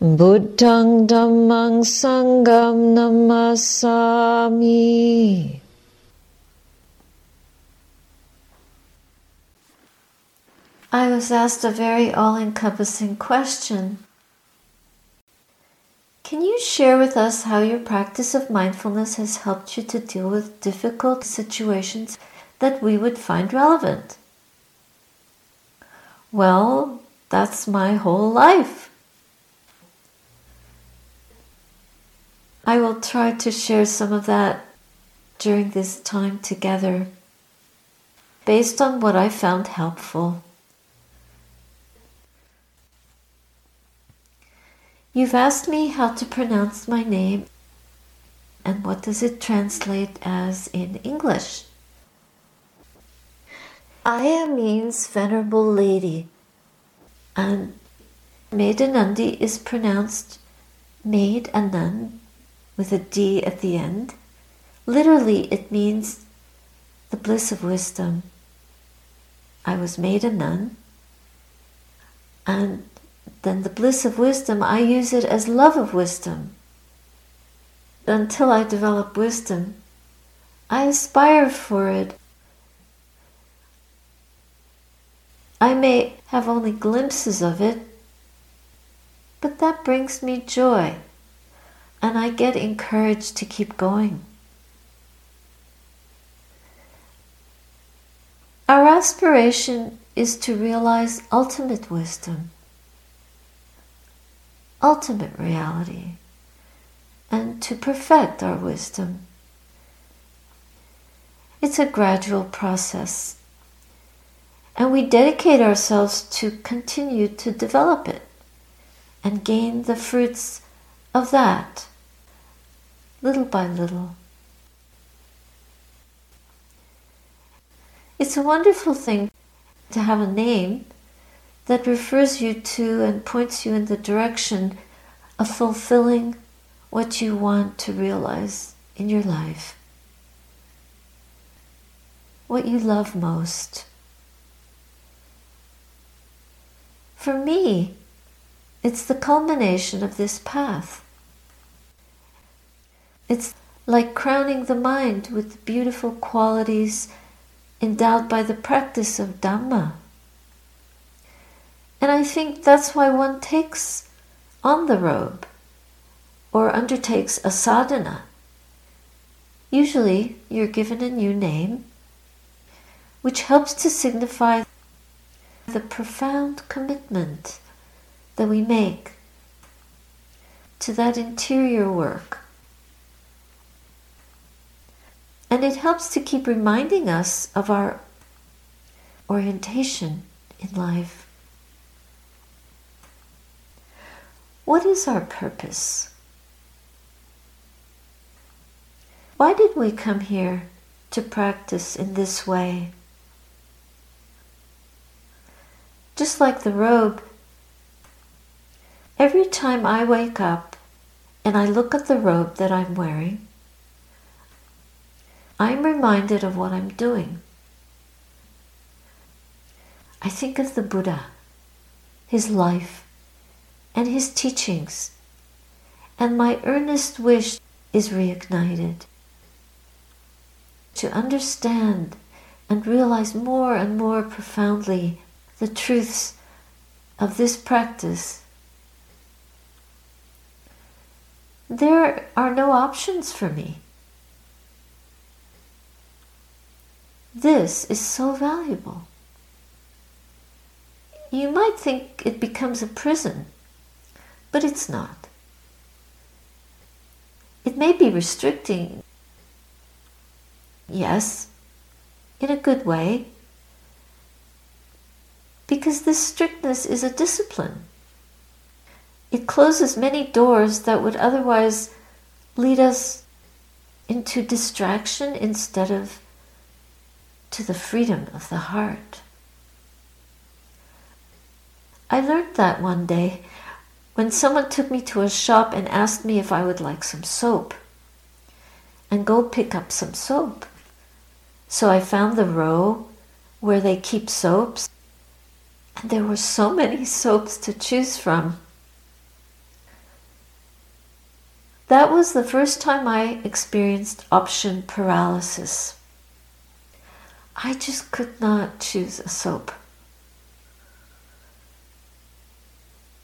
Buddhang dhammang namasami. I was asked a very all encompassing question. Can you share with us how your practice of mindfulness has helped you to deal with difficult situations that we would find relevant? Well, that's my whole life. I will try to share some of that during this time together based on what I found helpful. You've asked me how to pronounce my name and what does it translate as in English. Ayya means venerable lady, and Medhanandi is pronounced Maid Anand with a D at the end. Literally, it means the bliss of wisdom. I was made a nun, and then the bliss of wisdom, I use it as love of wisdom. Until I develop wisdom, I aspire for it. I may have only glimpses of it, but that brings me joy, and I get encouraged to keep going. Our aspiration is to realize ultimate wisdom ultimate reality and to perfect our wisdom. It's a gradual process, and we dedicate ourselves to continue to develop it and gain the fruits of that little by little. It's a wonderful thing to have a name that refers you to and points you in the direction of fulfilling what you want to realize in your life, what you love most. For me, it's the culmination of this path. It's like crowning the mind with the beautiful qualities endowed by the practice of Dhamma. And I think that's why one takes on the robe or undertakes a sadhana. Usually, you're given a new name, which helps to signify the profound commitment that we make to that interior work. And it helps to keep reminding us of our orientation in life. What is our purpose? Why did we come here to practice in this way? Just like the robe, every time I wake up and I look at the robe that I'm wearing, I'm reminded of what I'm doing. I think of the Buddha, his life, and his teachings, and my earnest wish is reignited. To understand and realize more and more profoundly the truths of this practice. There are no options for me. This is so valuable. You might think it becomes a prison but it's not. It may be restricting, yes, in a good way, because this strictness is a discipline. It closes many doors that would otherwise lead us into distraction instead of to the freedom of the heart. I learned that one day when someone took me to a shop and asked me if I would like some soap and go pick up some soap. So I found the row where they keep soaps, and there were so many soaps to choose from. That was the first time I experienced option paralysis. I just could not choose a soap.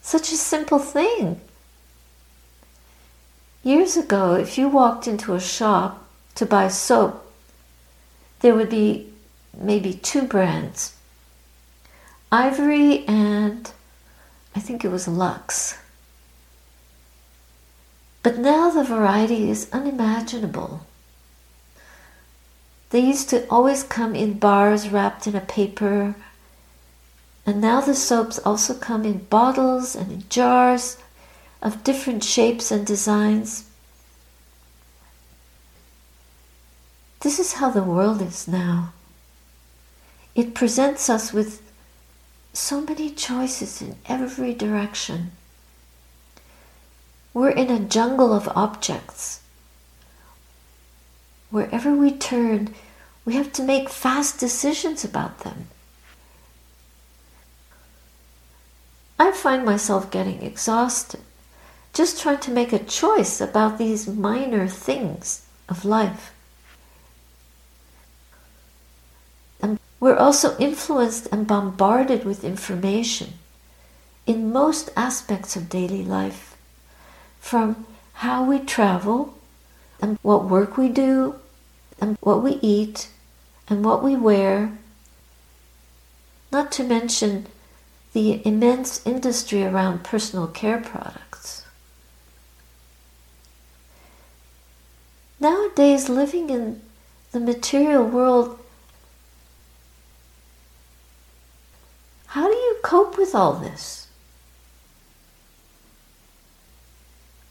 Such a simple thing. Years ago, if you walked into a shop to buy soap, there would be maybe two brands Ivory and I think it was Lux. But now the variety is unimaginable. They used to always come in bars wrapped in a paper, and now the soaps also come in bottles and in jars of different shapes and designs. This is how the world is now. It presents us with so many choices in every direction. We're in a jungle of objects. Wherever we turn, we have to make fast decisions about them. I find myself getting exhausted just trying to make a choice about these minor things of life. And we're also influenced and bombarded with information in most aspects of daily life from how we travel and what work we do and what we eat and what we wear, not to mention the immense industry around personal care products. Nowadays, living in the material world, how do you cope with all this?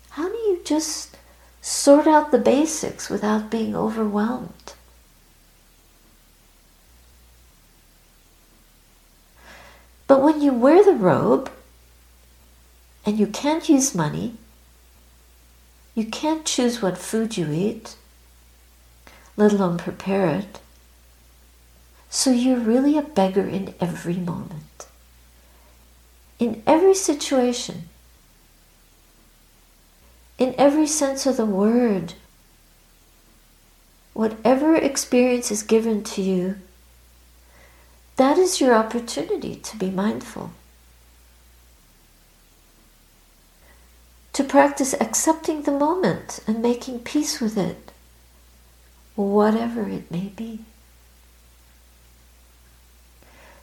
How do you just sort out the basics without being overwhelmed? But when you wear the robe and you can't use money, you can't choose what food you eat, let alone prepare it. So you're really a beggar in every moment. In every situation, in every sense of the word. Whatever experience is given to you, that is your opportunity to be mindful. To practice accepting the moment and making peace with it, whatever it may be.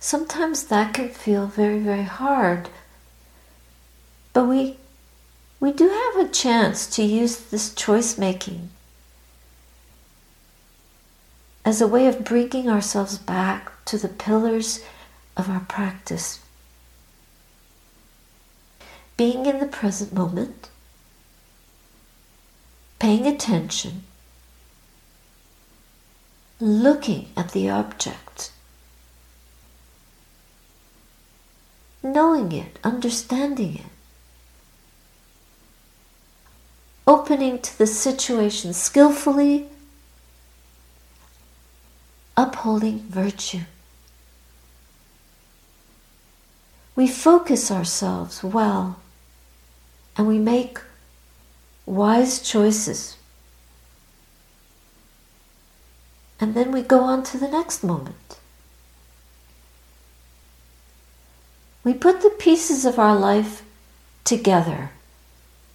Sometimes that can feel very, very hard, but we we do have a chance to use this choice making as a way of bringing ourselves back to the pillars of our practice. Being in the present moment, paying attention, looking at the object, knowing it, understanding it. opening to the situation skillfully, upholding virtue. We focus ourselves well and we make wise choices. And then we go on to the next moment. We put the pieces of our life together,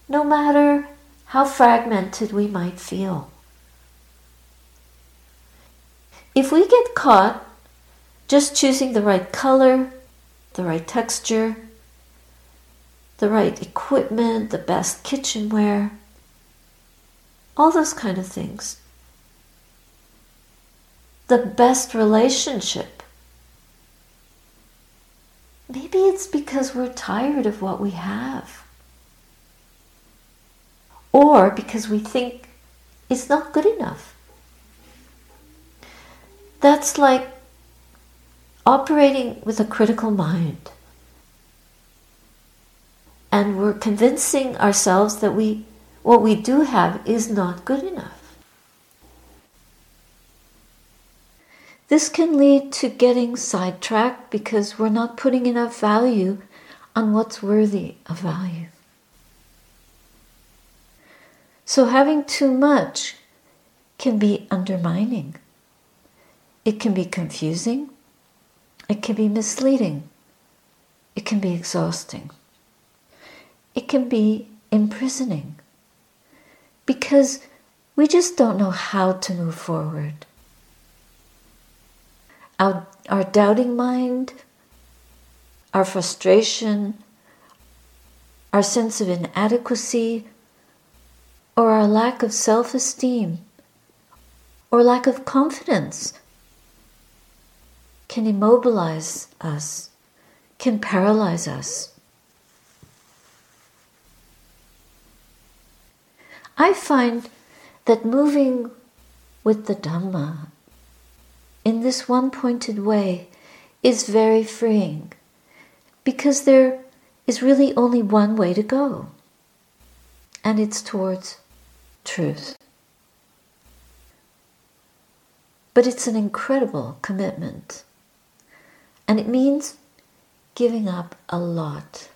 no matter how fragmented we might feel. If we get caught just choosing the right color, the right texture, the right equipment, the best kitchenware, all those kind of things, the best relationship, maybe it's because we're tired of what we have. Or because we think it's not good enough. That's like operating with a critical mind. And we're convincing ourselves that we what we do have is not good enough. This can lead to getting sidetracked because we're not putting enough value on what's worthy of value. So, having too much can be undermining. It can be confusing. It can be misleading. It can be exhausting. It can be imprisoning because we just don't know how to move forward. Our, our doubting mind, our frustration, our sense of inadequacy, or our lack of self esteem, or lack of confidence can immobilize us, can paralyze us. I find that moving with the Dhamma in this one pointed way is very freeing because there is really only one way to go, and it's towards truth. But it's an incredible commitment, and it means giving up a lot.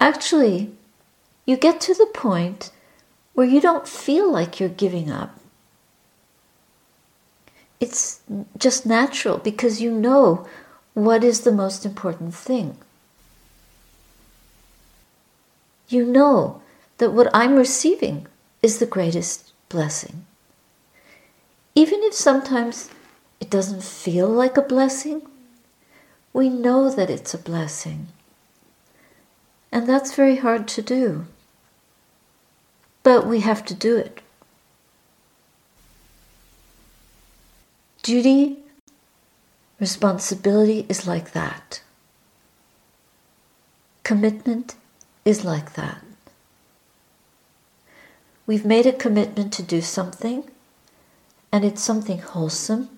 Actually, you get to the point where you don't feel like you're giving up. It's just natural because you know what is the most important thing. You know that what I'm receiving is the greatest blessing. Even if sometimes it doesn't feel like a blessing, we know that it's a blessing. And that's very hard to do. But we have to do it. Duty, responsibility is like that. Commitment is like that. We've made a commitment to do something, and it's something wholesome,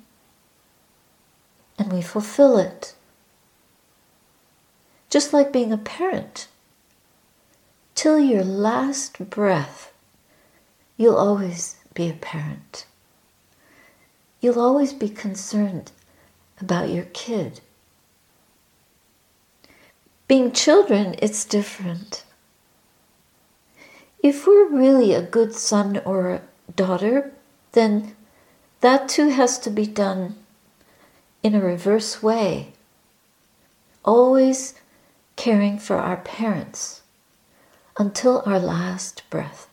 and we fulfill it. Just like being a parent. Till your last breath, You'll always be a parent. You'll always be concerned about your kid. Being children, it's different. If we're really a good son or a daughter, then that too has to be done in a reverse way. Always caring for our parents until our last breath.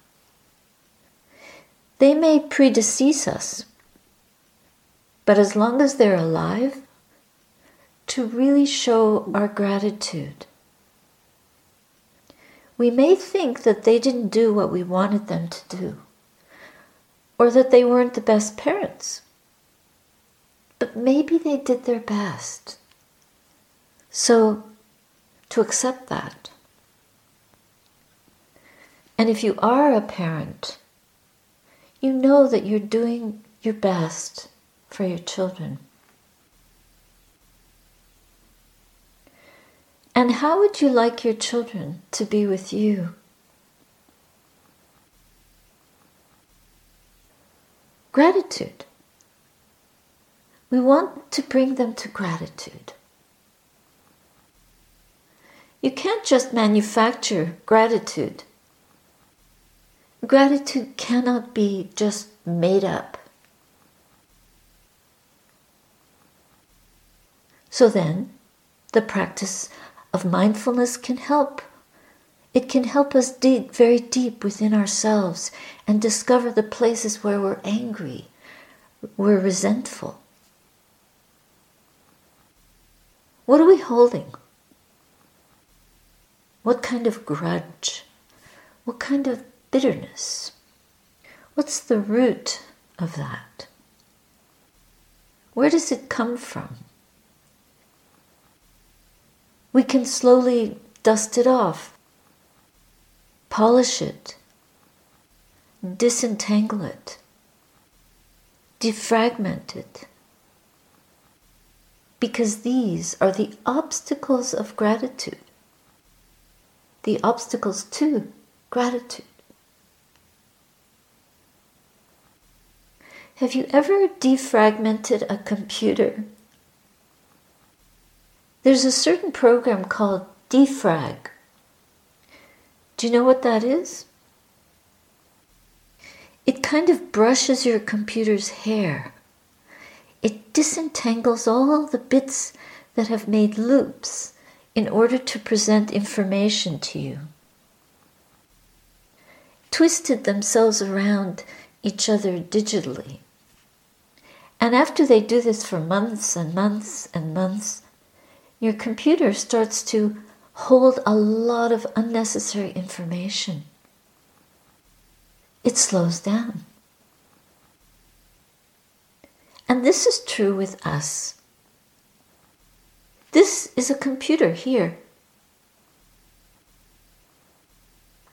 They may predecease us, but as long as they're alive, to really show our gratitude. We may think that they didn't do what we wanted them to do, or that they weren't the best parents, but maybe they did their best. So, to accept that. And if you are a parent, you know that you're doing your best for your children. And how would you like your children to be with you? Gratitude. We want to bring them to gratitude. You can't just manufacture gratitude Gratitude cannot be just made up. So then, the practice of mindfulness can help. It can help us dig very deep within ourselves and discover the places where we're angry, we're resentful. What are we holding? What kind of grudge? What kind of bitterness. What's the root of that? Where does it come from? We can slowly dust it off, polish it, disentangle it, defragment it. Because these are the obstacles of gratitude, the obstacles to gratitude. Have you ever defragmented a computer? There's a certain program called defrag. Do you know what that is? It kind of brushes your computer's hair. It disentangles all the bits that have made loops in order to present information to you. Twisted themselves around each other digitally. And after they do this for months and months and months, your computer starts to hold a lot of unnecessary information. It slows down. And this is true with us. This is a computer here.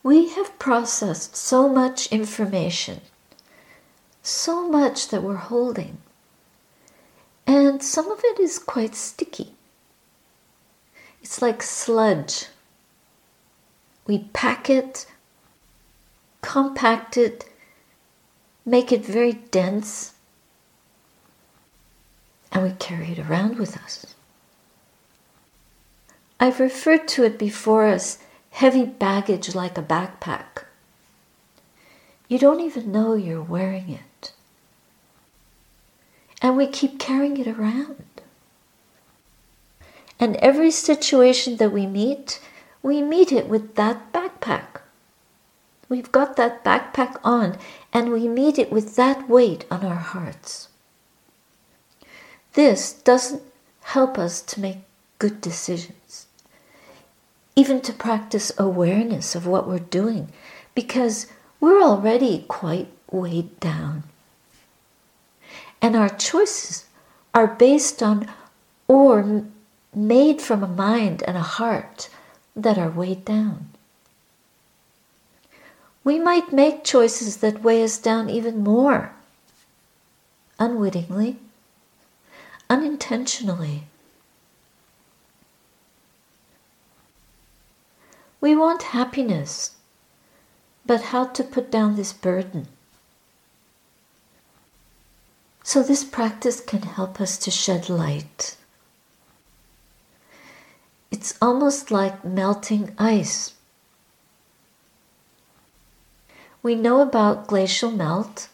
We have processed so much information, so much that we're holding and some of it is quite sticky. It's like sludge. We pack it, compact it, make it very dense, and we carry it around with us. I've referred to it before as heavy baggage like a backpack. You don't even know you're wearing it and we keep carrying it around. And every situation that we meet, we meet it with that backpack. We've got that backpack on, and we meet it with that weight on our hearts. This doesn't help us to make good decisions, even to practice awareness of what we're doing, because we're already quite weighed down. And our choices are based on or made from a mind and a heart that are weighed down. We might make choices that weigh us down even more, unwittingly, unintentionally. We want happiness, but how to put down this burden? So, this practice can help us to shed light. It's almost like melting ice. We know about glacial melt.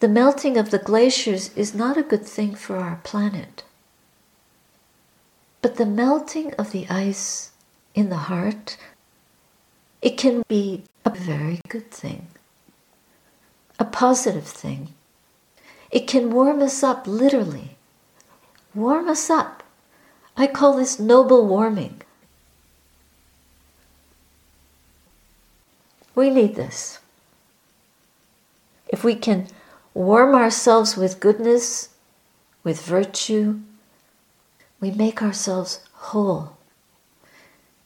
The melting of the glaciers is not a good thing for our planet. But the melting of the ice in the heart, it can be a very good thing, a positive thing. It can warm us up, literally. Warm us up. I call this noble warming. We need this. If we can warm ourselves with goodness, with virtue, we make ourselves whole.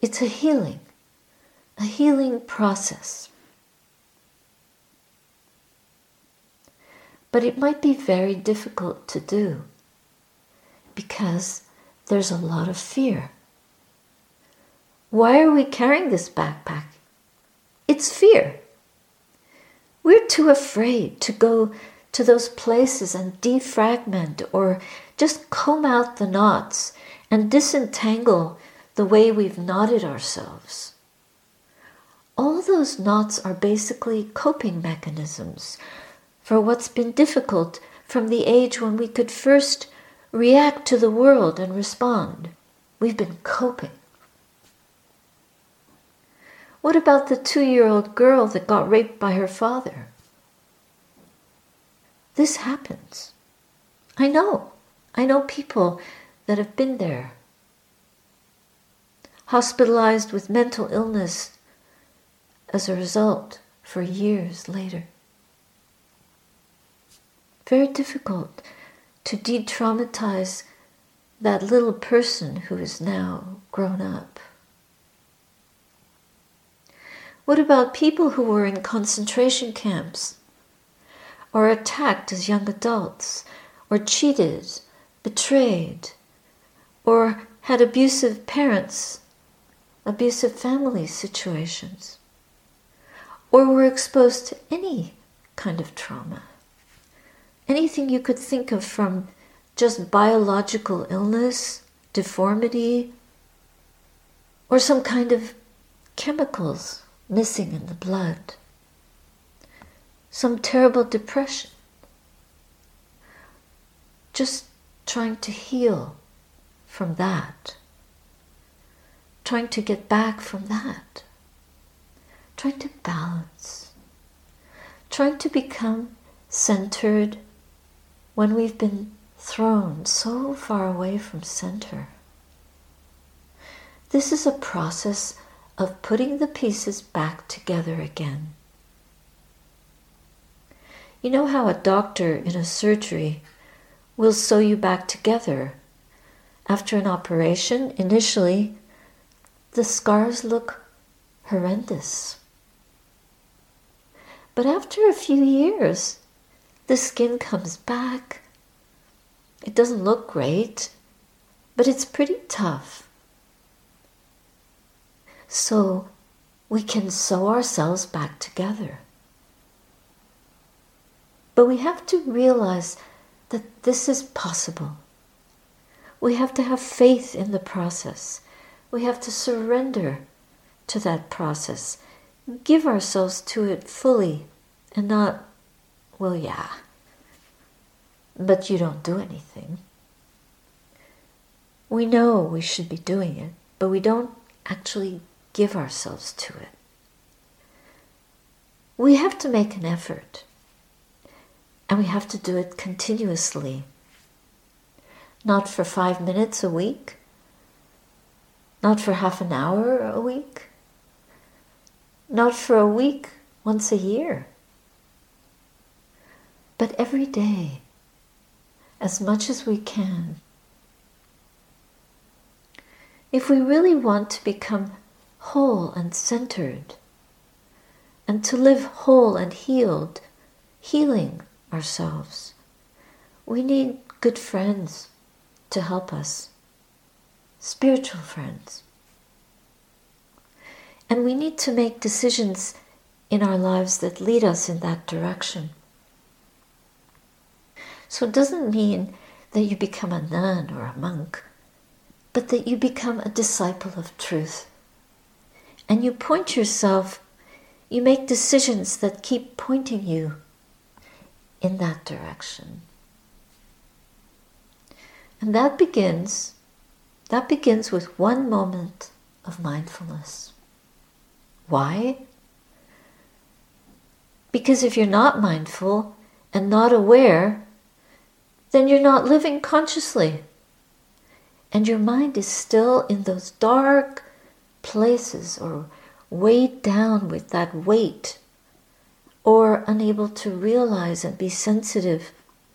It's a healing, a healing process. But it might be very difficult to do because there's a lot of fear. Why are we carrying this backpack? It's fear. We're too afraid to go to those places and defragment or just comb out the knots and disentangle the way we've knotted ourselves. All those knots are basically coping mechanisms for what's been difficult from the age when we could first react to the world and respond. We've been coping. What about the two year old girl that got raped by her father? This happens. I know. I know people that have been there. Hospitalized with mental illness as a result for years later very difficult to de traumatize that little person who is now grown up? What about people who were in concentration camps, or attacked as young adults, or cheated, betrayed, or had abusive parents, abusive family situations, or were exposed to any kind of trauma? Anything you could think of from just biological illness, deformity, or some kind of chemicals missing in the blood, some terrible depression, just trying to heal from that, trying to get back from that, trying to balance, trying to become centered when we've been thrown so far away from center. This is a process of putting the pieces back together again. You know how a doctor in a surgery will sew you back together. After an operation, initially, the scars look horrendous. But after a few years, the skin comes back. It doesn't look great, but it's pretty tough so we can sew ourselves back together. But we have to realize that this is possible. We have to have faith in the process. We have to surrender to that process, give ourselves to it fully, and not, well, yeah, but you don't do anything. We know we should be doing it, but we don't actually give ourselves to it. We have to make an effort, and we have to do it continuously. Not for five minutes a week, not for half an hour a week, not for a week once a year, but every day, as much as we can. If we really want to become whole and centered, and to live whole and healed, healing ourselves. We need good friends to help us, spiritual friends. And we need to make decisions in our lives that lead us in that direction. So it doesn't mean that you become a nun or a monk, but that you become a disciple of truth and you point yourself, you make decisions that keep pointing you in that direction. And that begins that begins with one moment of mindfulness. Why? Because if you're not mindful and not aware, then you're not living consciously. And your mind is still in those dark, places or weighed down with that weight or unable to realize and be sensitive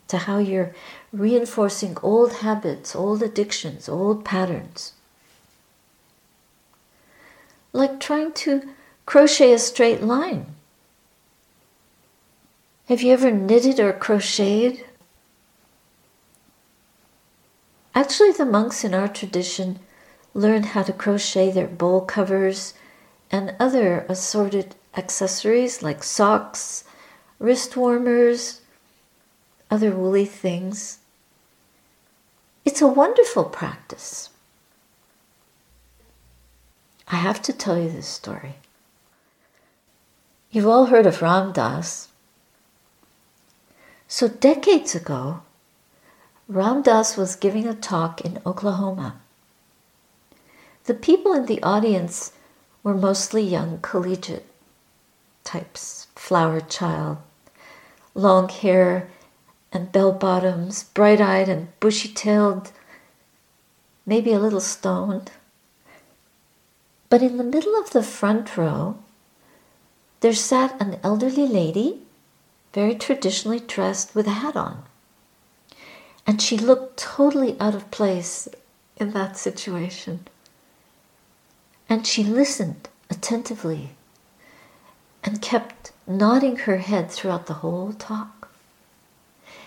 to how you're reinforcing old habits, old addictions, old patterns. Like trying to crochet a straight line. Have you ever knitted or crocheted? Actually, the monks in our tradition learned how to crochet their bowl covers and other assorted accessories like socks, wrist warmers, other woolly things. It's a wonderful practice. I have to tell you this story. You've all heard of Ram Dass. So, decades ago, Ram Dass was giving a talk in Oklahoma. The people in the audience were mostly young collegiate types, flower child, long hair and bell bottoms, bright eyed and bushy tailed, maybe a little stoned. But in the middle of the front row, there sat an elderly lady, very traditionally dressed with a hat on. And she looked totally out of place in that situation. And she listened attentively and kept nodding her head throughout the whole talk.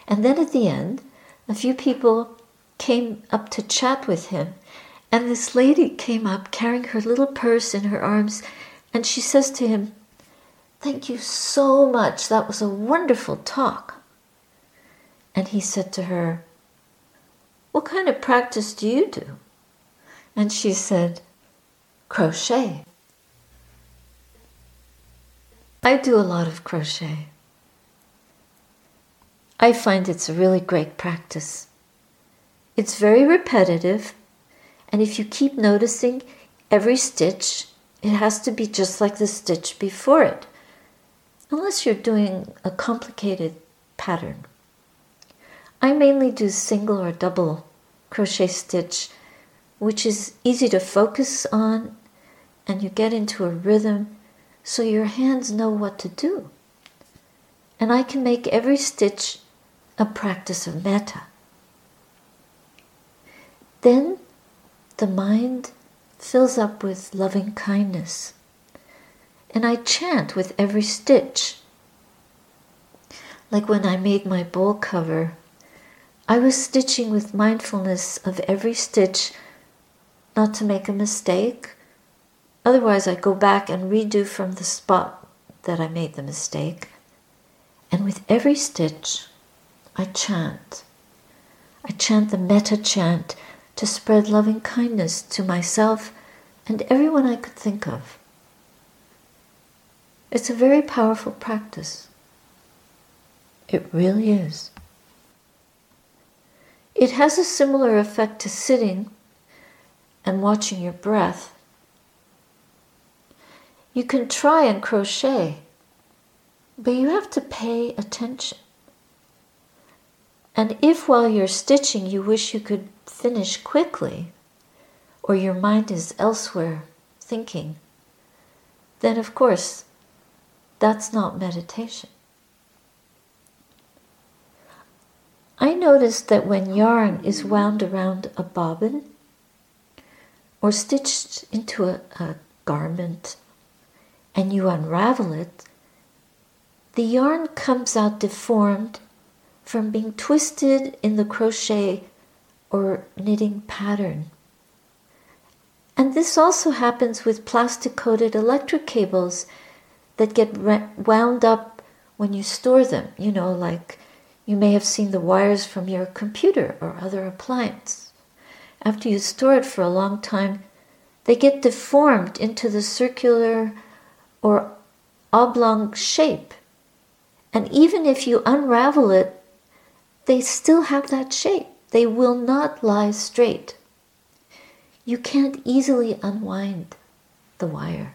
And then at the end, a few people came up to chat with him. And this lady came up carrying her little purse in her arms. And she says to him, Thank you so much. That was a wonderful talk. And he said to her, What kind of practice do you do? And she said, Crochet. I do a lot of crochet. I find it's a really great practice. It's very repetitive, and if you keep noticing every stitch, it has to be just like the stitch before it, unless you're doing a complicated pattern. I mainly do single or double crochet stitch, which is easy to focus on and you get into a rhythm so your hands know what to do. And I can make every stitch a practice of metta. Then the mind fills up with loving kindness. And I chant with every stitch. Like when I made my bowl cover, I was stitching with mindfulness of every stitch, not to make a mistake. Otherwise, I go back and redo from the spot that I made the mistake. And with every stitch, I chant. I chant the metta chant to spread loving kindness to myself and everyone I could think of. It's a very powerful practice. It really is. It has a similar effect to sitting and watching your breath. You can try and crochet, but you have to pay attention. And if while you're stitching you wish you could finish quickly, or your mind is elsewhere thinking, then of course that's not meditation. I noticed that when yarn is wound around a bobbin or stitched into a, a garment and you unravel it, the yarn comes out deformed from being twisted in the crochet or knitting pattern. And this also happens with plastic coated electric cables that get wound up when you store them, you know, like you may have seen the wires from your computer or other appliance. After you store it for a long time, they get deformed into the circular or oblong shape. And even if you unravel it, they still have that shape. They will not lie straight. You can't easily unwind the wire.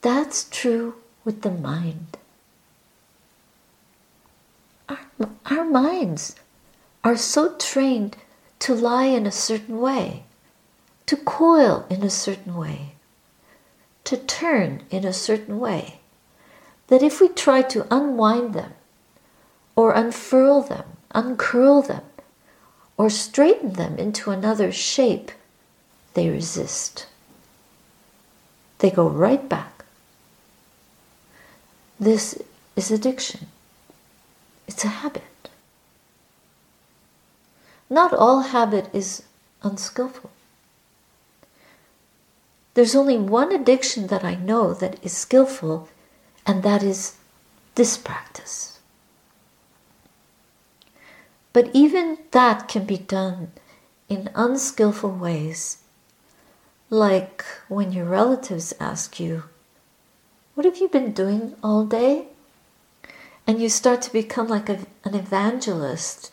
That's true with the mind our, our minds are so trained to lie in a certain way, to coil in a certain way, to turn in a certain way, that if we try to unwind them, or unfurl them, uncurl them, or straighten them into another shape, they resist. They go right back. This is addiction. It's a habit. Not all habit is unskillful. There's only one addiction that I know that is skillful, and that is this practice. But even that can be done in unskillful ways, like when your relatives ask you, What have you been doing all day? And you start to become like a, an evangelist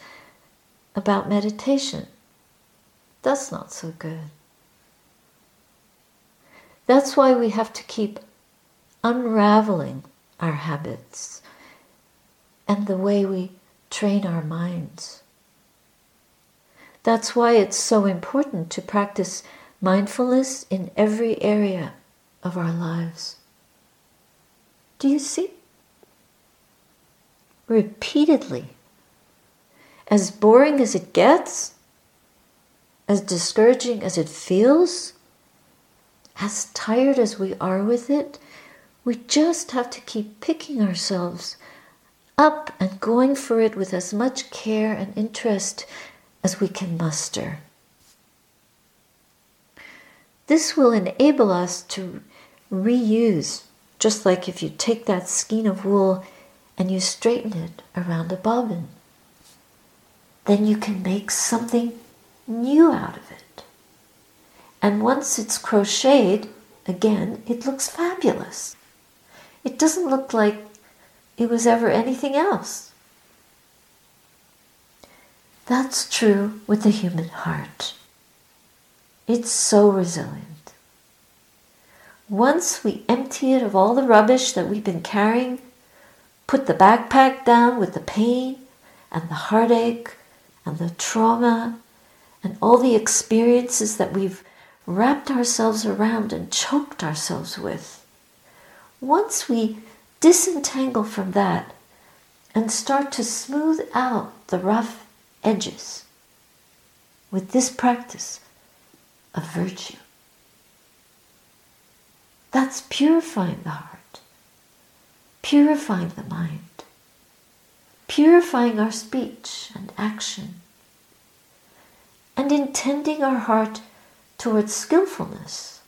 about meditation. That's not so good. That's why we have to keep unraveling our habits and the way we train our minds. That's why it's so important to practice mindfulness in every area of our lives. Do you see? Repeatedly. as boring as it gets, as discouraging as it feels, as tired as we are with it, we just have to keep picking ourselves up and going for it with as much care and interest as we can muster. This will enable us to reuse, just like if you take that skein of wool and you straighten it around a bobbin. Then you can make something new out of it. And once it's crocheted, again, it looks fabulous. It doesn't look like it was ever anything else. That's true with the human heart. It's so resilient. Once we empty it of all the rubbish that we've been carrying, put the backpack down with the pain and the heartache and the trauma and all the experiences that we've wrapped ourselves around and choked ourselves with. Once we disentangle from that and start to smooth out the rough edges with this practice of virtue. That's purifying the heart, purifying the mind, purifying our speech and action, and intending our heart towards skillfulness,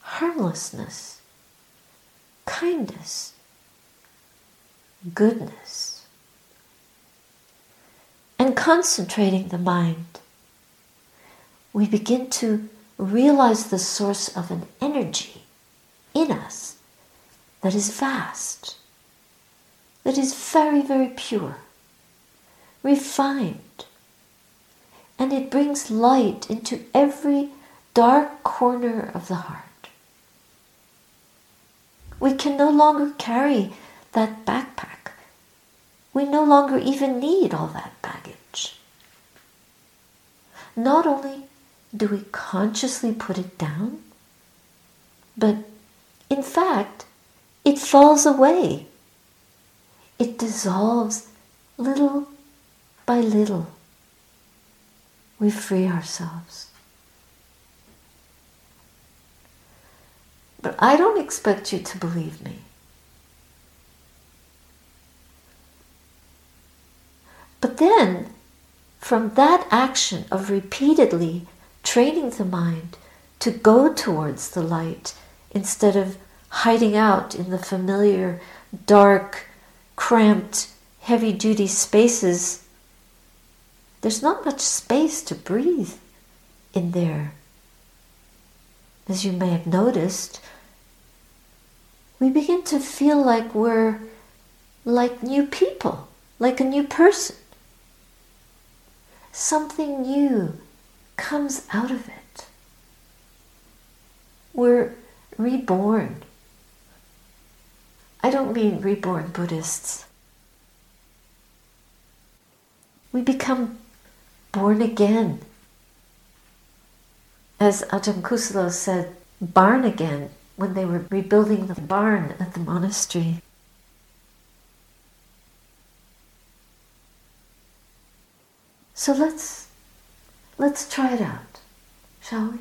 harmlessness, kindness, goodness, and concentrating the mind we begin to realize the source of an energy in us that is vast, that is very, very pure, refined, and it brings light into every dark corner of the heart. We can no longer carry that backpack. We no longer even need all that baggage. Not only do we consciously put it down? But in fact, it falls away. It dissolves little by little. We free ourselves. But I don't expect you to believe me. But then, from that action of repeatedly training the mind to go towards the light instead of hiding out in the familiar, dark, cramped, heavy duty spaces. There's not much space to breathe in there. As you may have noticed, we begin to feel like we're like new people, like a new person. Something new comes out of it. We're reborn. I don't mean reborn Buddhists. We become born again. As Ajahn Kusalo said, barn again when they were rebuilding the barn at the monastery. So let's Let's try it out, shall we?